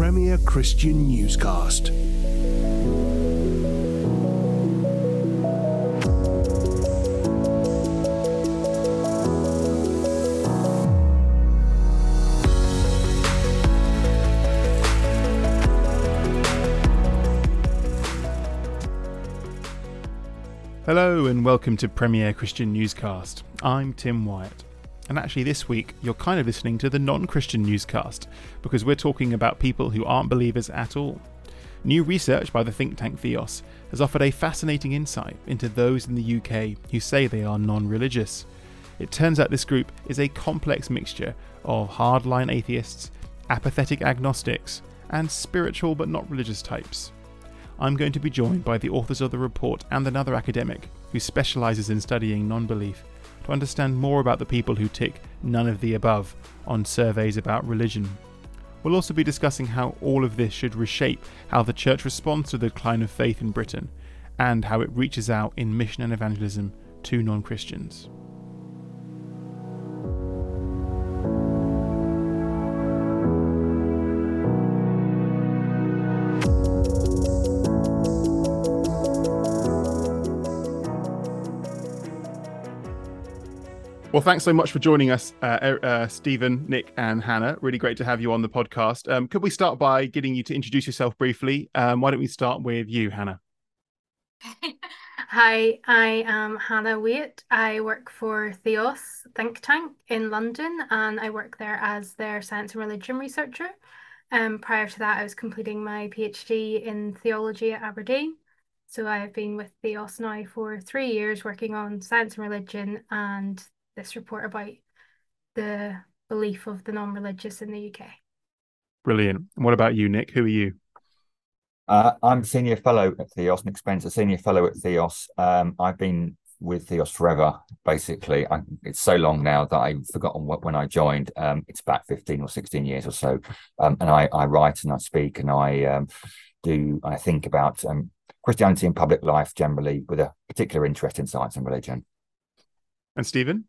Premier Christian Newscast. Hello and welcome to Premier Christian Newscast. I'm Tim Wyatt. And actually, this week, you're kind of listening to the non Christian newscast because we're talking about people who aren't believers at all. New research by the think tank Theos has offered a fascinating insight into those in the UK who say they are non religious. It turns out this group is a complex mixture of hardline atheists, apathetic agnostics, and spiritual but not religious types. I'm going to be joined by the authors of the report and another academic who specialises in studying non belief to understand more about the people who tick none of the above on surveys about religion. We'll also be discussing how all of this should reshape how the church responds to the decline of faith in Britain and how it reaches out in mission and evangelism to non Christians. Well, thanks so much for joining us, uh, uh, Stephen, Nick, and Hannah. Really great to have you on the podcast. Um, could we start by getting you to introduce yourself briefly? Um, why don't we start with you, Hannah? Hi, I am Hannah Waite. I work for Theos think tank in London, and I work there as their science and religion researcher. Um, prior to that, I was completing my PhD in theology at Aberdeen. So I have been with Theos now for three years, working on science and religion and this report about the belief of the non-religious in the UK. Brilliant. And what about you, Nick? Who are you? Uh, I'm a senior fellow at Theos, Nick Spencer, senior fellow at Theos. Um, I've been with Theos forever, basically. I, it's so long now that I've forgotten what, when I joined. Um, it's about 15 or 16 years or so. Um, and I, I, write and I speak and I um, do, I think about um, Christianity and public life generally with a particular interest in science and religion. And Stephen?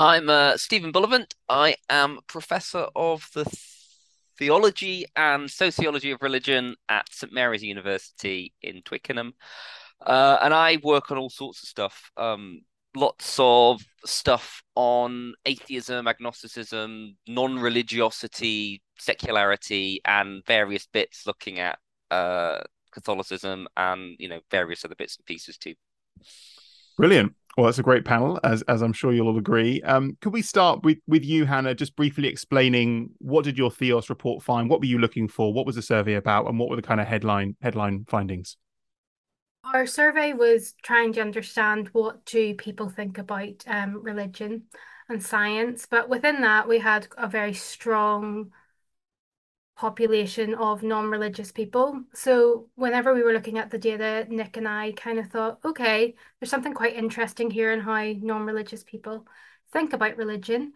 I'm uh, Stephen Bullivant. I am professor of the theology and sociology of religion at St Mary's University in Twickenham, uh, and I work on all sorts of stuff. Um, lots of stuff on atheism, agnosticism, non-religiosity, secularity, and various bits looking at uh, Catholicism and you know various other bits and pieces too. Brilliant. Well, that's a great panel, as as I'm sure you'll all agree. Um, could we start with with you, Hannah, just briefly explaining what did your Theos report find? What were you looking for? What was the survey about, and what were the kind of headline headline findings? Our survey was trying to understand what do people think about um, religion and science, but within that, we had a very strong population of non-religious people. So whenever we were looking at the data, Nick and I kind of thought, okay, there's something quite interesting here in how non-religious people think about religion.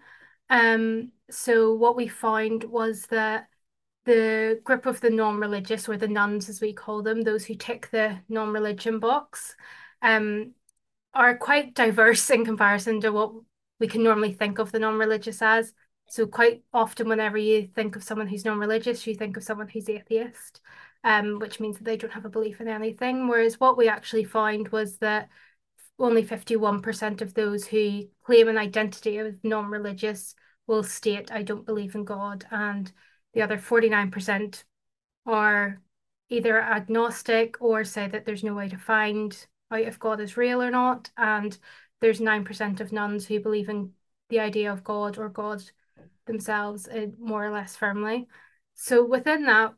Um, so what we found was that the group of the non-religious, or the nones as we call them, those who tick the non-religion box, um, are quite diverse in comparison to what we can normally think of the non-religious as. So quite often, whenever you think of someone who's non-religious, you think of someone who's atheist, um, which means that they don't have a belief in anything. Whereas what we actually found was that only 51% of those who claim an identity of non-religious will state, I don't believe in God. And the other 49% are either agnostic or say that there's no way to find out if God is real or not. And there's 9% of nones who believe in the idea of God or God themselves uh, more or less firmly. So within that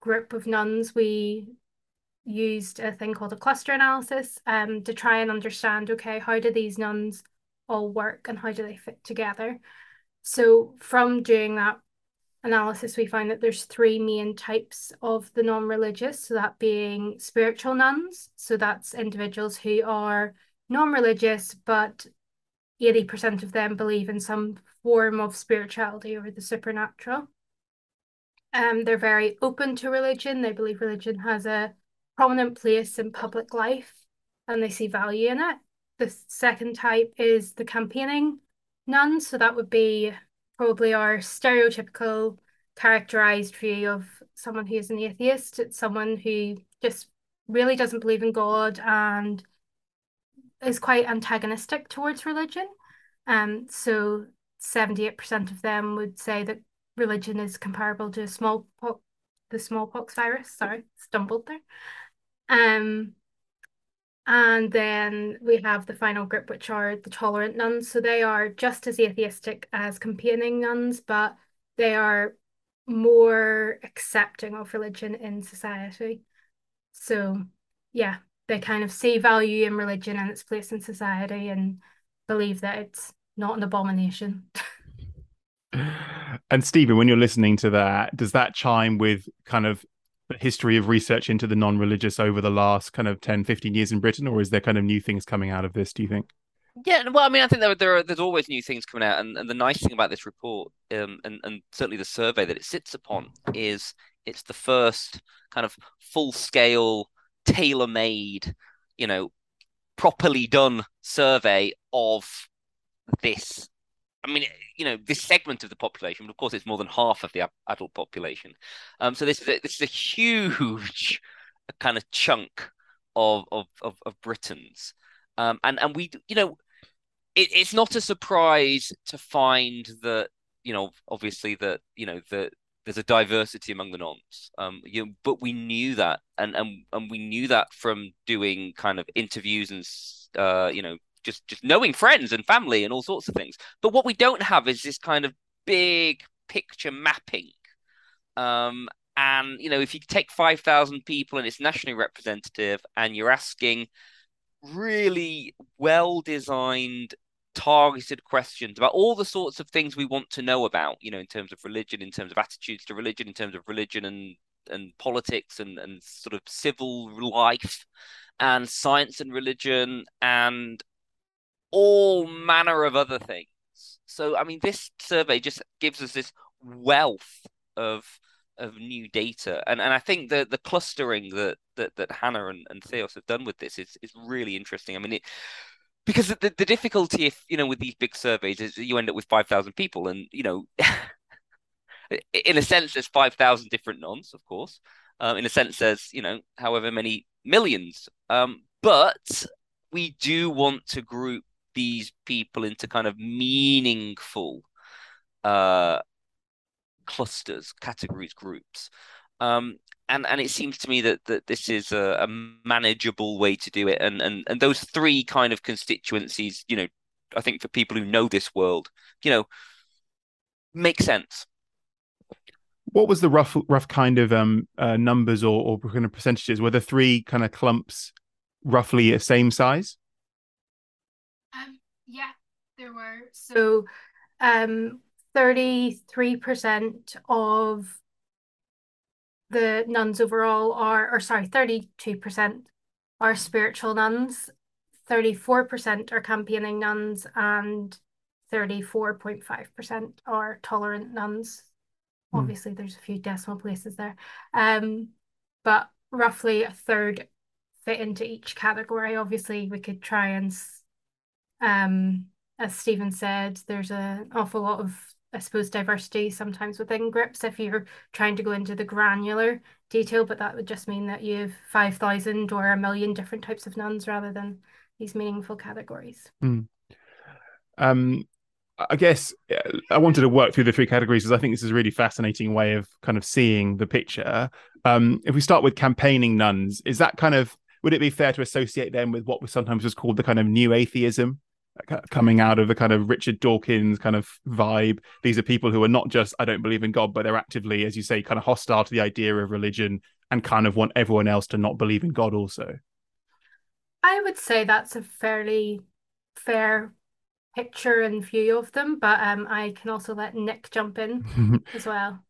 group of nones, we used a thing called a cluster analysis um, to try and understand, okay, how do these nones all work and how do they fit together? So from doing that analysis, we find that there's three main types of the non-religious, so that being spiritual nones. So that's individuals who are non-religious, but 80% of them believe in some form of spirituality or the supernatural. Um, they're very open to religion. They believe religion has a prominent place in public life and they see value in it. The second type is the campaigning nones. So that would be probably our stereotypical characterized view of someone who is an atheist. It's someone who just really doesn't believe in God and is quite antagonistic towards religion. Um, so 78% of them would say that religion is comparable to smallpox, the smallpox virus. Sorry, stumbled there. Um, and then we have the final group, which are the tolerant nones. So they are just as atheistic as campaigning nones, but they are more accepting of religion in society. So, yeah, they kind of see value in religion and its place in society and believe that it's not an abomination. and Stephen, when you're listening to that, does that chime with kind of the history of research into the non-religious over the last kind of 10, 15 years in Britain, or is there kind of new things coming out of this, do you think? Yeah, well, I mean, I think there, there are, there's always new things coming out, and, and the nice thing about this report, um, and and certainly the survey that it sits upon, is it's the first kind of full-scale, tailor-made, you know, properly done survey of this I mean, you know, this segment of the population, but of course, it's more than half of the adult population. Um, so this is a, this is a huge kind of chunk of of of, of Britons, um, and and we, you know, it, it's not a surprise to find that, you know, obviously that you know that there's a diversity among the noms. Um, you know, but we knew that, and and and we knew that from doing kind of interviews and uh, you know just just knowing friends and family and all sorts of things. But what we don't have is this kind of big picture mapping. Um, and you know, if you take five thousand people and it's nationally representative, and you're asking really well designed targeted questions about all the sorts of things we want to know about you know in terms of religion in terms of attitudes to religion in terms of religion and and politics and and sort of civil life and science and religion and all manner of other things. So, I mean, this survey just gives us this wealth of of new data, and and I think the the clustering that that that Hannah and, and Theos have done with this is is really interesting. I mean, it because the, the difficulty if you know with these big surveys is you end up with 5000 people and you know in a sense there's 5000 different noms of course um, in a sense there's you know however many millions um, but we do want to group these people into kind of meaningful uh, clusters, categories, groups. Um, and and it seems to me that that this is a, a, manageable way to do it. And and and those three kind of constituencies, you know, I think for people who know this world, you know, make sense. What was the rough rough kind of um uh, numbers or or kind of percentages? Were the three kind of clumps roughly the same size? Yeah, there were. So, um, 33% of the nones overall are, or sorry, 32% are spiritual nones, 34% are campaigning nones, and 34.5% are tolerant nones. Hmm. Obviously, there's a few decimal places there. Um, but roughly a third fit into each category. Obviously, we could try and um, as Stephen said, there's an awful lot of, I suppose, diversity sometimes within groups if you're trying to go into the granular detail, but that would just mean that you have 5,000 or a million different types of nones rather than these meaningful categories. Mm. Um, I guess uh, I wanted to work through the three categories because I think this is a really fascinating way of kind of seeing the picture. Um, if we start with campaigning nones, is that kind of would it be fair to associate them with what was sometimes was called the kind of new atheism coming out of the kind of Richard Dawkins kind of vibe. These are people who are not just I don't believe in God, but they're actively, as you say, kind of hostile to the idea of religion and kind of want everyone else to not believe in God also. I would say that's a fairly fair picture and view of them, but um, I can also let Nick jump in as well.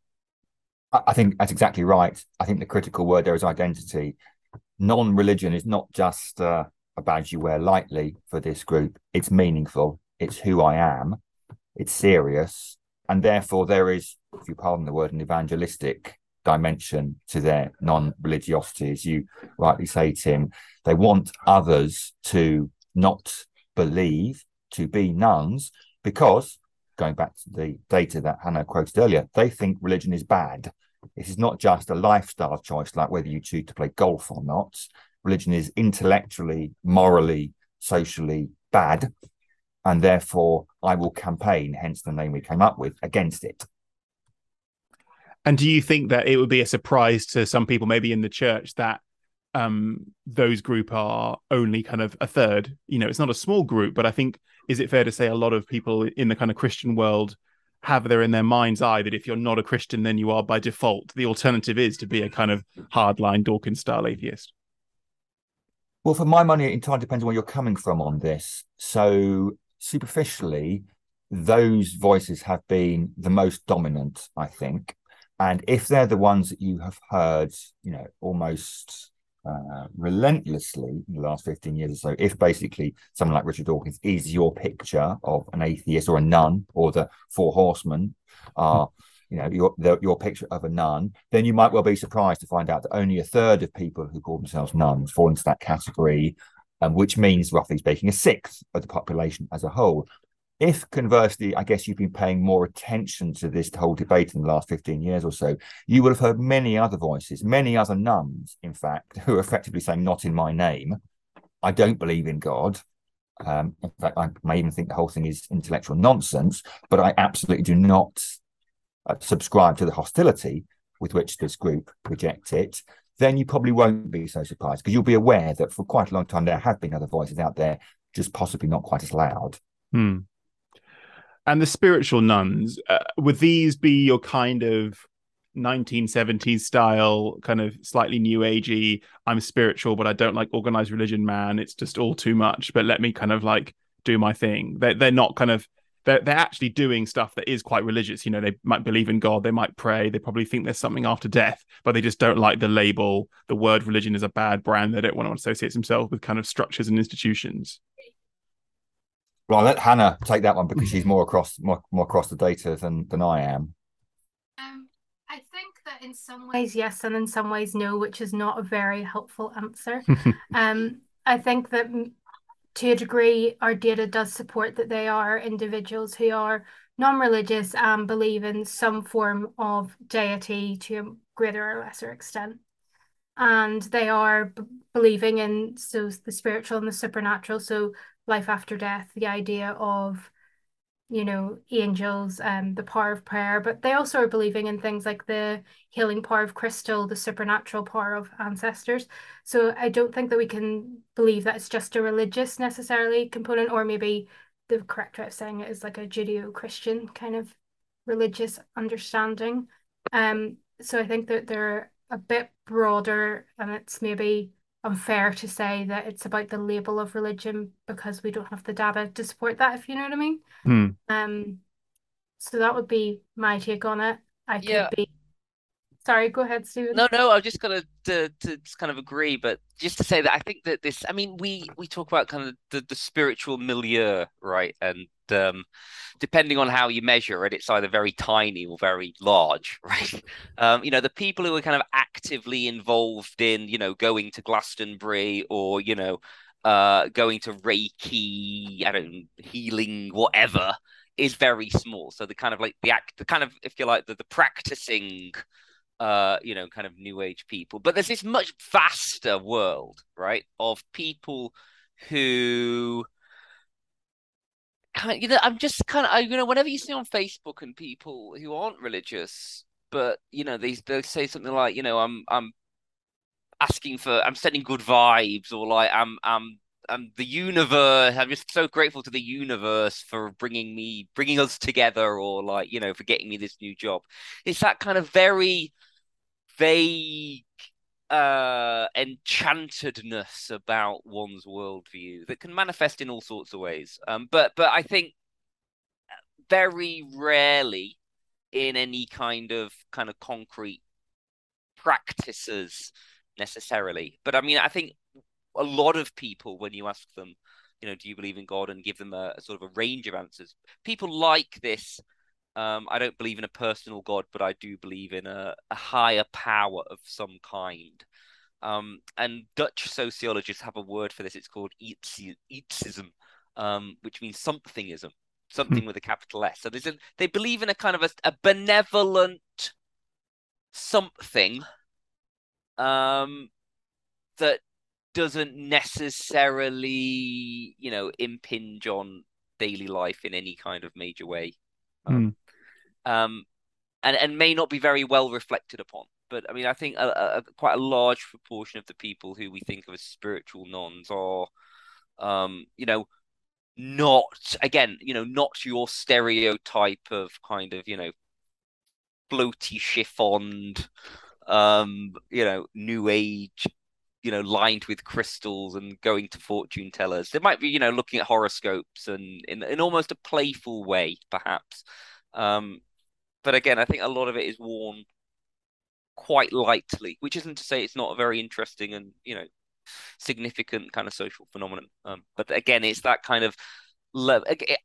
I think that's exactly right. I think the critical word there is identity. Non-religion is not just uh, a badge you wear lightly for this group. It's meaningful. It's who I am. It's serious. And therefore, there is, if you pardon the word, an evangelistic dimension to their non religiosity. As you rightly say, Tim, they want others to not believe, to be nones, because going back to the data that Hannah quoted earlier, they think religion is bad. This is not just a lifestyle choice, like whether you choose to play golf or not. Religion is intellectually, morally, socially bad. And therefore, I will campaign, hence the name we came up with, against it. And do you think that it would be a surprise to some people, maybe in the church, that um, those group are only kind of a third? You know, it's not a small group, but I think is it fair to say a lot of people in the kind of Christian world have there in their mind's eye that if you're not a Christian, then you are by default. The alternative is to be a kind of hardline Dawkins style atheist. Well, for my money, it entirely depends on where you're coming from on this. So superficially, those voices have been the most dominant, I think. And if they're the ones that you have heard, you know, almost uh, relentlessly in the last 15 years or so, if basically someone like Richard Dawkins is your picture of an atheist or a none, or the Four Horsemen are, you know, your the, your picture of a none, then you might well be surprised to find out that only a third of people who call themselves nones fall into that category, um, which means, roughly speaking, a sixth of the population as a whole. If conversely, I guess you've been paying more attention to this whole debate in the last 15 years or so, you will have heard many other voices, many other nones, in fact, who are effectively saying, Not in my name. I don't believe in God. Um, in fact, I may even think the whole thing is intellectual nonsense, but I absolutely do not uh, subscribe to the hostility with which this group reject it. Then you probably won't be so surprised because you'll be aware that for quite a long time there have been other voices out there, just possibly not quite as loud. Hmm and the spiritual nones uh, would these be your kind of 1970s style kind of slightly new agey i'm spiritual but i don't like organized religion man it's just all too much but let me kind of like do my thing they're, they're not kind of they're, they're actually doing stuff that is quite religious you know they might believe in god they might pray they probably think there's something after death but they just don't like the label the word religion is a bad brand they don't want to associate themselves with kind of structures and institutions well, I'll let Hannah take that one because she's more across more, more across the data than than I am. Um, I think that in some ways yes, and in some ways no, which is not a very helpful answer. um, I think that to a degree, our data does support that they are individuals who are non-religious and believe in some form of deity to a greater or lesser extent. And they are b- believing in so the spiritual and the supernatural so life after death, the idea of, you know, angels and um, the power of prayer, but they also are believing in things like the healing power of crystal, the supernatural power of ancestors. So I don't think that we can believe that it's just a religious necessarily component, or maybe the correct way of saying it is like a Judeo-Christian kind of religious understanding. Um, so I think that they're a bit broader and it's maybe unfair to say that it's about the label of religion because we don't have the data to support that, if you know what I mean. Hmm. Um, so that would be my take on it. I could Yeah. be. Sorry, go ahead, Stephen. No, no, I'm just gonna to, to just kind of agree, but just to say that I think that this, I mean, we we talk about kind of the, the spiritual milieu, right? And um, depending on how you measure it, it's either very tiny or very large, right? Um, you know, the people who are kind of actively involved in, you know, going to Glastonbury or you know, uh, going to Reiki, I don't know, healing, whatever, is very small. So the kind of like the act, the kind of if you like the, the practicing uh, you know, kind of new age people. But there's this much vaster world, right, of people who kind you know, I'm just kind of, you know, whenever you see on Facebook and people who aren't religious, but you know, they they say something like, you know, I'm I'm asking for, I'm sending good vibes, or like I'm I'm I'm the universe. I'm just so grateful to the universe for bringing me, bringing us together, or like you know, for getting me this new job. It's that kind of very vague uh enchantedness about one's worldview that can manifest in all sorts of ways. Um but but i think very rarely in any kind of kind of concrete practices necessarily. But i mean i think a lot of people when you ask them you know do you believe in god and give them a, a sort of a range of answers people like this um, I don't believe in a personal God, but I do believe in a, a higher power of some kind. Um, and Dutch sociologists have a word for this. It's called Ietsism, um, which means somethingism. something with a capital S. So there's a, they believe in a kind of a, a benevolent something um, that doesn't necessarily, you know, impinge on daily life in any kind of major way. Um, um, and and may not be very well reflected upon. But I mean, I think a, a, quite a large proportion of the people who we think of as spiritual nones are, um, you know, not again, you know, not your stereotype of kind of you know, floaty chiffoned, um, you know, new age, you know, lined with crystals and going to fortune tellers. They might be, you know, looking at horoscopes and in in almost a playful way, perhaps. Um, but again, I think a lot of it is worn quite lightly, which isn't to say it's not a very interesting and you know significant kind of social phenomenon. Um, but again, it's that kind of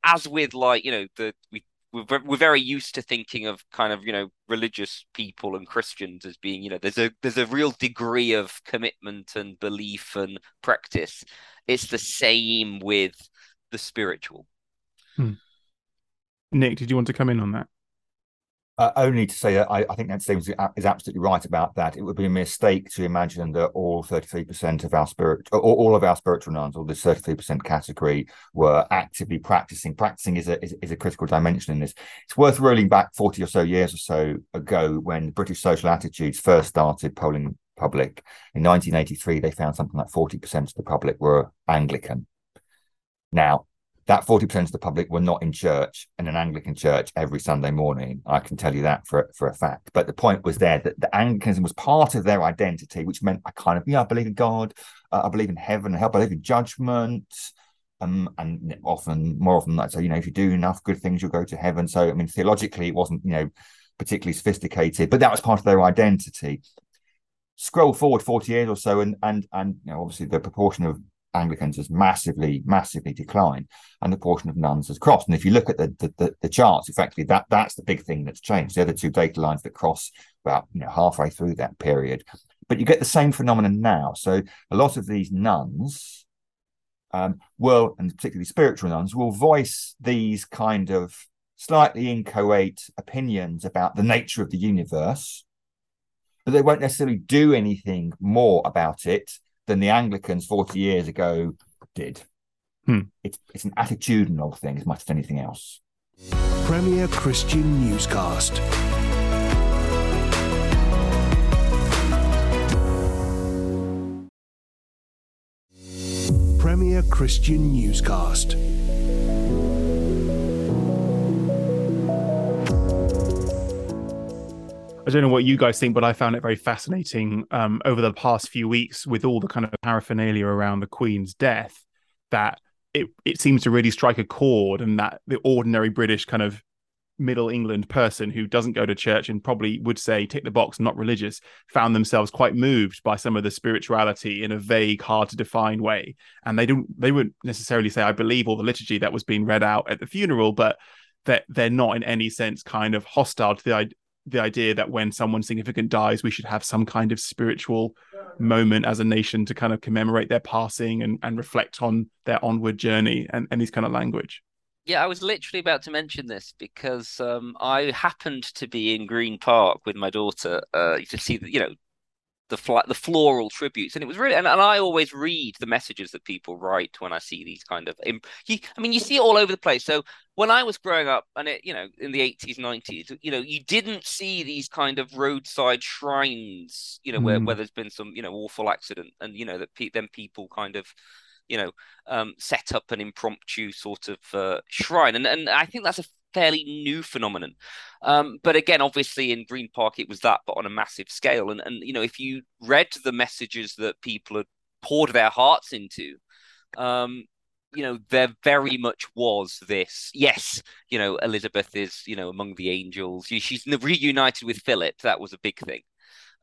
as with like you know the we we're, we're very used to thinking of kind of you know religious people and Christians as being you know there's a there's a real degree of commitment and belief and practice. It's the same with the spiritual. Hmm. Nick, did you want to come in on that? Uh, only to say that I, I think that Stephen's is absolutely right about that. It would be a mistake to imagine that all 33% of our spirit, or all of our spiritual nones, or this 33% category, were actively practicing. Practicing is a is, is, a critical dimension in this. It's worth rolling back 40 or so years or so ago when British Social Attitudes first started polling public. In 1983, they found something like 40% of the public were Anglican. Now, that 40% of the public were not in church in an Anglican church every Sunday morning. I can tell you that for, for a fact. But the point was there that the Anglicanism was part of their identity, which meant I kind of, yeah, I believe in God, uh, I believe in heaven and hell, I believe in judgment. Um, and often, more often, than that, so, you know, if you do enough good things, you'll go to heaven. So, I mean, theologically, it wasn't, you know, particularly sophisticated, but that was part of their identity. Scroll forward 40 years or so, and and and you know, obviously the proportion of Anglicans has massively, massively declined, and the portion of nones has crossed. And if you look at the, the the, the, charts, effectively that that's the big thing that's changed. The other two data lines that cross about you know halfway through that period, but you get the same phenomenon now. So a lot of these nones um, will, and particularly spiritual nones, will voice these kind of slightly inchoate opinions about the nature of the universe, but they won't necessarily do anything more about it than the Anglicans 40 years ago did. Hmm. It's, it's an attitudinal thing as much as anything else. Premier Christian Newscast. Premier Christian Newscast. I don't know what you guys think, but I found it very fascinating um, over the past few weeks with all the kind of paraphernalia around the Queen's death that it, it seems to really strike a chord and that the ordinary British kind of middle England person who doesn't go to church and probably would say tick the box not religious found themselves quite moved by some of the spirituality in a vague hard to define way. And they don't they wouldn't necessarily say I believe all the liturgy that was being read out at the funeral but that they're not in any sense kind of hostile to the the idea that when someone significant dies, we should have some kind of spiritual moment as a nation to kind of commemorate their passing and, and reflect on their onward journey and, and this kind of language. Yeah, I was literally about to mention this because um, I happened to be in Green Park with my daughter uh, to see the, you know, the fl- the floral tributes, and it was really. And, and I always read the messages that people write when I see these kind of. Imp- you, I mean, you see it all over the place. So when I was growing up, and it, you know, in the eighties, nineties, you know, you didn't see these kind of roadside shrines, you know, mm. where where there's been some, you know, awful accident, and you know that pe- then people kind of you know, um, set up an impromptu sort of uh, shrine, and and I think that's a fairly new phenomenon. Um, but again, obviously in Green Park it was that, but on a massive scale. And and you know, if you read the messages that people had poured their hearts into, um, you know, there very much was this. Yes, you know, Elizabeth is you know among the angels. She's reunited with Philip. That was a big thing.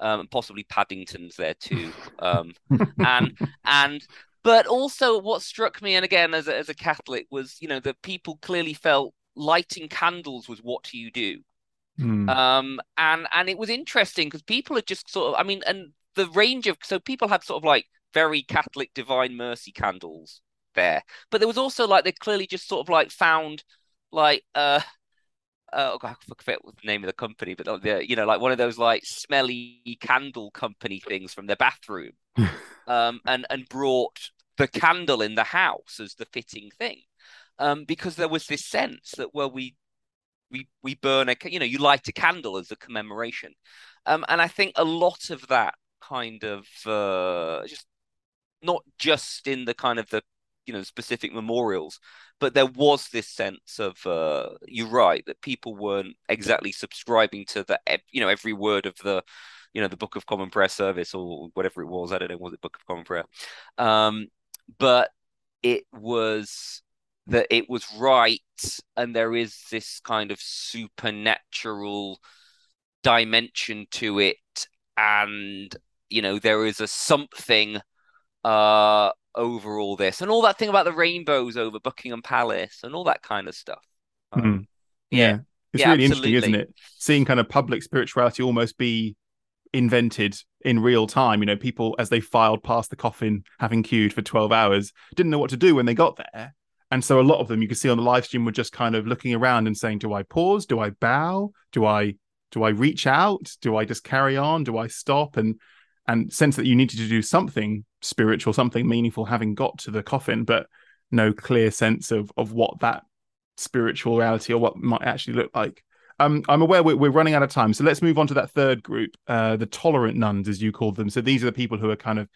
Um, possibly Paddington's there too. Um, and and but also what struck me, and again as a, as a Catholic, was you know that people clearly felt lighting candles was what you do. Mm. Um, and and it was interesting because people had just sort of, I mean, and the range of so people had sort of like very Catholic Divine Mercy candles there, but there was also like they clearly just sort of like found like uh uh, oh God, I forget what the name of the company, but the you know like one of those like smelly candle company things from their bathroom, um, and and brought the candle in the house as the fitting thing, um, because there was this sense that well we we we burn a you know you light a candle as a commemoration, um, and I think a lot of that kind of uh, just not just in the kind of the you know specific memorials but there was this sense of uh, you're right that people weren't exactly subscribing to the you know every word of the you know the book of common prayer service or whatever it was. I don't know was it book of common prayer? Um but it was that it was right and there is this kind of supernatural dimension to it and you know there is a something uh over all this and all that thing about the rainbows over Buckingham Palace and all that kind of stuff. Um, mm. yeah. yeah. It's yeah, really absolutely. interesting, isn't it? Seeing kind of public spirituality almost be invented in real time. You know, people as they filed past the coffin, having queued for 12 hours, didn't know what to do when they got there. And so a lot of them you could see on the live stream were just kind of looking around and saying, Do I pause? Do I bow? Do I do I reach out? Do I just carry on? Do I stop? And and sense that you needed to do something spiritual, something meaningful, having got to the coffin, but no clear sense of of what that spiritual reality or what might actually look like. Um, I'm aware we're, we're, running out of time, so let's move on to that third group, uh, the tolerant nones, as you called them. So these are the people who are kind of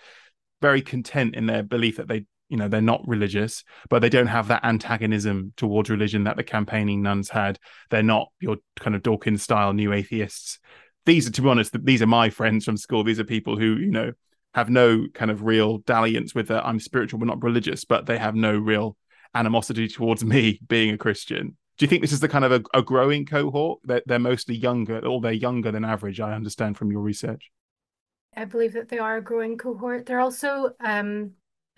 very content in their belief that they, you know, they're not religious, but they don't have that antagonism towards religion that the campaigning nones had. They're not your kind of Dawkins style new atheists. These are to be honest these are my friends from school. These are people who you know have no kind of real dalliance with i'm spiritual but not religious but they have no real animosity towards me being a christian. Do you think this is the kind of a, a growing cohort? That they're, they're mostly younger or they're younger than average i understand from your research. I believe that they are a growing cohort. They're also um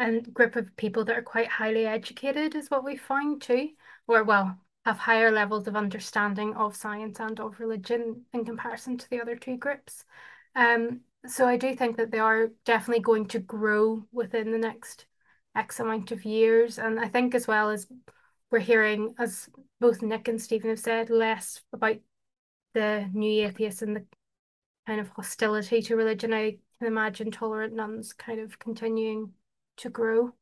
a group of people that are quite highly educated is what we find too or well have higher levels of understanding of science and of religion in comparison to the other two groups. Um, so I do think that they are definitely going to grow within the next X amount of years. And I think as well as we're hearing, as both Nick and Stephen have said, less about the new atheists and the kind of hostility to religion. I can imagine tolerant nones kind of continuing to grow.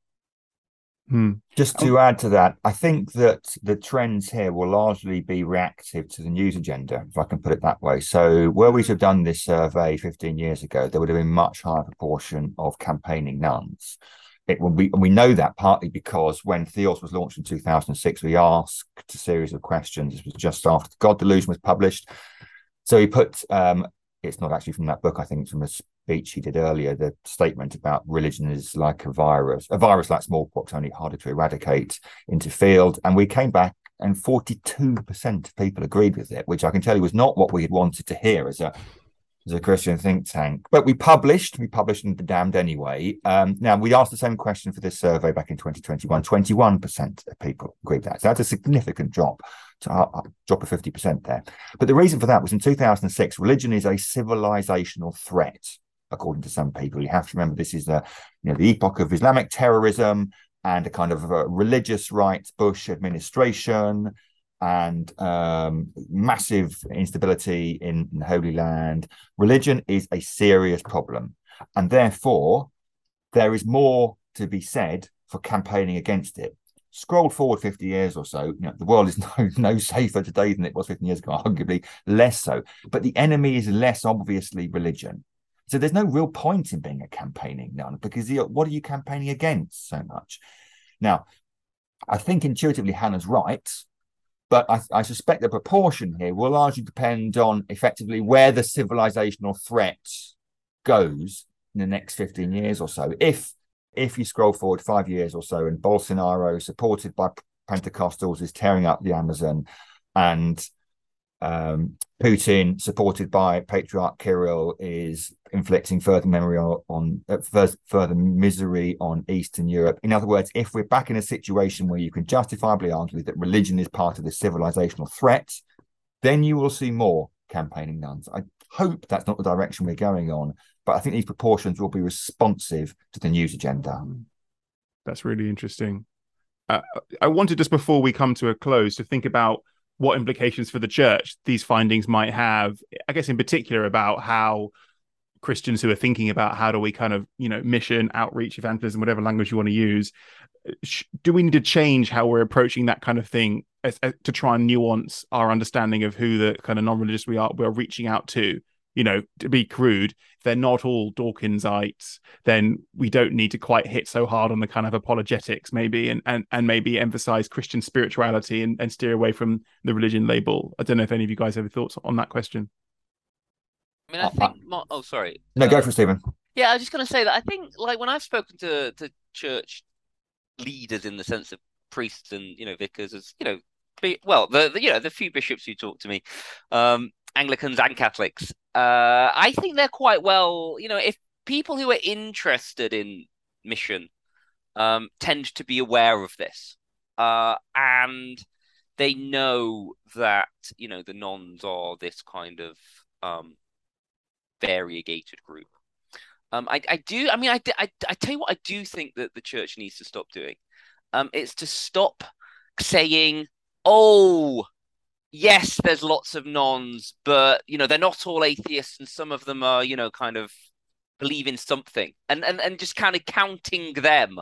Hmm. Just to oh. add to that, I think that the trends here will largely be reactive to the news agenda, if I can put it that way. So, were we to have done this survey 15 years ago, there would have been much higher proportion of campaigning nones. It will be, and we know that partly because when Theos was launched in 2006, we asked a series of questions. This was just after the God Delusion was published. So he put um, it's not actually from that book. I think it's from a speech he did earlier. The statement about religion is like a virus, a virus like smallpox, only harder to eradicate into field. And we came back, and 42% of people agreed with it, which I can tell you was not what we had wanted to hear as a as a Christian think tank. But we published, we published in The Damned anyway. Um, now, we asked the same question for this survey back in 2021. 21% of people agreed that. So that's a significant drop, uh, drop of 50% there. But the reason for that was in 2006, religion is a civilizational threat, according to some people. You have to remember this is the, you know, the epoch of Islamic terrorism and a kind of a religious right Bush administration and um, massive instability in, in Holy Land. Religion is a serious problem. And therefore, there is more to be said for campaigning against it. Scroll forward 50 years or so, you know, the world is no, no safer today than it was 15 years ago, arguably less so. But the enemy is less obviously religion. So there's no real point in being a campaigning none because what are you campaigning against so much? Now, I think intuitively Hannah's right but I, I, suspect the proportion here will largely depend on effectively where the civilizational threat goes in the next 15 years or so. If if you scroll forward five years or so and Bolsonaro, supported by Pentecostals, is tearing up the Amazon and um, Putin, supported by Patriarch Kirill, is inflicting further memory on, uh, further misery on Eastern Europe. In other words, if we're back in a situation where you can justifiably argue that religion is part of the civilizational threat, then you will see more campaigning nones. I hope that's not the direction we're going on, but I think these proportions will be responsive to the news agenda. That's really interesting. uh, I wanted just before we come to a close to think about what implications for the church these findings might have. I guess in particular about how Christians who are thinking about how do we kind of you know mission, outreach, evangelism, whatever language you want to use, do we need to change how we're approaching that kind of thing as, as, to try and nuance our understanding of who the kind of non-religious we are we're reaching out to? You know, to be crude, if they're not all Dawkinsites, then we don't need to quite hit so hard on the kind of apologetics, maybe, and and, and maybe emphasize Christian spirituality and, and steer away from the religion label. I don't know if any of you guys have thoughts on that question. I mean, I think. oh, sorry. No, go for it, Stephen. Yeah, I was just going to say that I think, like, when I've spoken to to church leaders in the sense of priests and you know vicars, as you know, be, well, the, the, you know the few bishops who talk to me, um, Anglicans and Catholics, uh, I think they're quite well. You know, if people who are interested in mission um, tend to be aware of this, uh, and they know that you know the nons are this kind of um, variegated group. Um, I, I do. I mean, I, I, I tell you what, I do think that the church needs to stop doing. Um, it's to stop saying, "Oh, yes, there's lots of nons, but you know they're not all atheists, and some of them are, you know, kind of believe in something," and and and just kind of counting them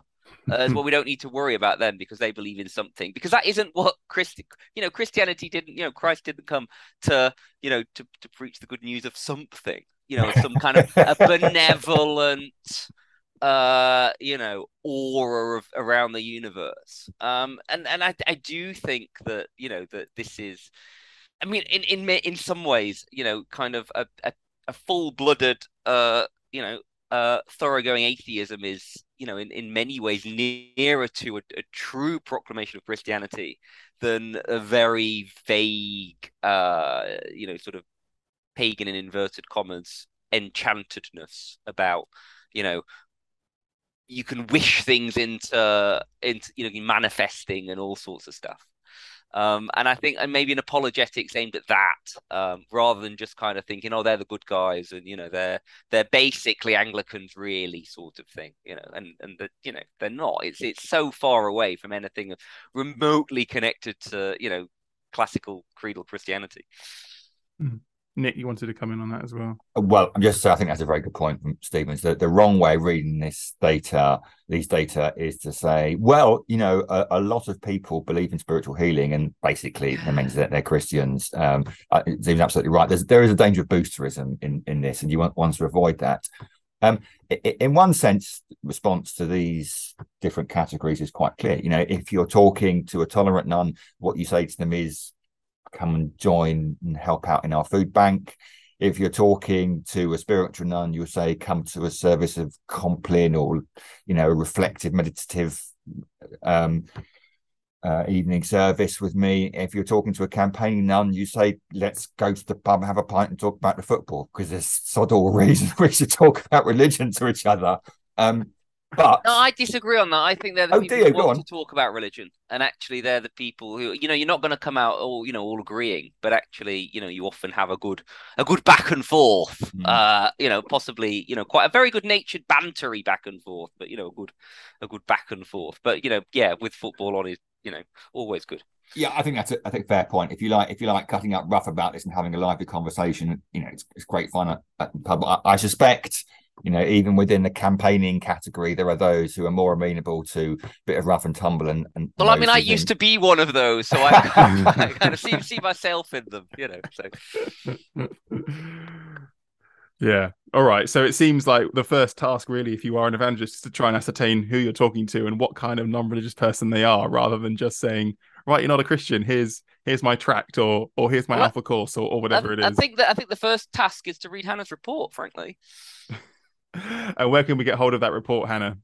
as well. We don't need to worry about them because they believe in something. Because that isn't what Christ, you know, Christianity didn't, you know, Christ didn't come to, you know, to to preach the good news of something you know, some kind of a benevolent, uh, you know, aura of, around the universe. Um, and and I I do think that you know that this is, I mean, in in in some ways, you know, kind of a a, a full blooded, uh, you know, uh, thoroughgoing atheism is, you know, in, in many ways nearer to a, a, true proclamation of Christianity than a very vague, uh, you know, sort of pagan in inverted commas enchantedness about you know you can wish things into into you know manifesting and all sorts of stuff um, and I think and maybe an apologetics aimed at that um, rather than just kind of thinking oh they're the good guys and you know they're they're basically Anglicans really sort of thing you know and and the, you know they're not it's it's so far away from anything remotely connected to you know classical creedal Christianity. Mm-hmm. Nick, you wanted to come in on that as well. Well, I'm just I think that's a very good point from Stephen's. The, the wrong way of reading this data, these data, is to say, well, you know, a, a lot of people believe in spiritual healing, and basically that means that they're Christians. Um, Stephen's absolutely right. There's there is a danger of boosterism in in this, and you want, want to avoid that. Um, in one sense, response to these different categories is quite clear. You know, if you're talking to a tolerant none, what you say to them is, come and join and help out in our food bank. If you're talking to a spiritual none, you'll say, come to a service of Compline or, you know, reflective, meditative um, uh, evening service with me. If you're talking to a campaigning none, you say, let's go to the pub, have a pint, and talk about the football because there's sod all reason we should talk about religion to each other. Um, but no, I disagree on that. I think they're the oh, people dear, who want to talk about religion, and actually, they're the people who you know you're not going to come out all you know all agreeing, but actually, you know, you often have a good a good back and forth. Mm. Uh, you know, possibly you know quite a very good natured bantery back and forth, but you know, a good a good back and forth. But you know, yeah, with football on is you know always good. Yeah, I think that's a I think fair point. If you like, if you like cutting up rough about this and having a lively conversation, you know, it's, it's great fun at, at pub. I, I suspect you know, even within the campaigning category, there are those who are more amenable to a bit of rough and tumble. And, and well, I mean, I used to be one of those, so I, I kind of see see myself in them, you know. So. Yeah. All right. So it seems like the first task, really, if you are an evangelist, is to try and ascertain who you're talking to and what kind of non-religious person they are, rather than just saying, "Right, you're not a Christian. Here's here's my tract, or or here's my well, alpha course, or, or whatever I, it is." I think that I think the first task is to read Hannah's report. Frankly. And where can we get hold of that report, Hannah?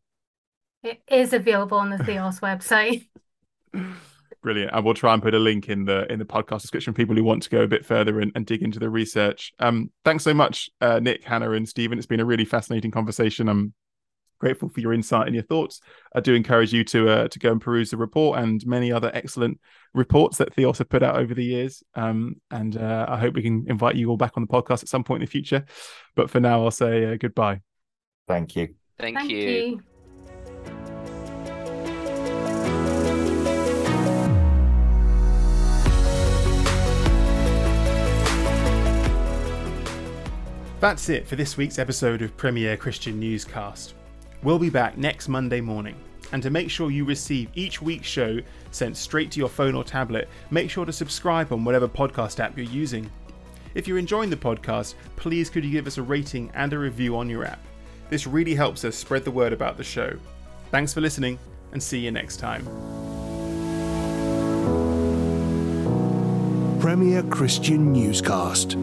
It is available on the Theos website. Brilliant. And we'll try and put a link in the in the podcast description for people who want to go a bit further and, and dig into the research. Um, thanks so much, uh, Nick, Hannah, and Stephen. It's been a really fascinating conversation. I'm grateful for your insight and your thoughts. I do encourage you to uh, to go and peruse the report and many other excellent reports that Theos have put out over the years. Um, and uh, I hope we can invite you all back on the podcast at some point in the future. But for now, I'll say uh, goodbye. Thank you. Thank, Thank you. you. That's it for this week's episode of Premier Christian Newscast. We'll be back next Monday morning. And to make sure you receive each week's show sent straight to your phone or tablet, make sure to subscribe on whatever podcast app you're using. If you're enjoying the podcast, please could you give us a rating and a review on your app? This really helps us spread the word about the show. Thanks for listening, and see you next time. Premier Christian Newscast.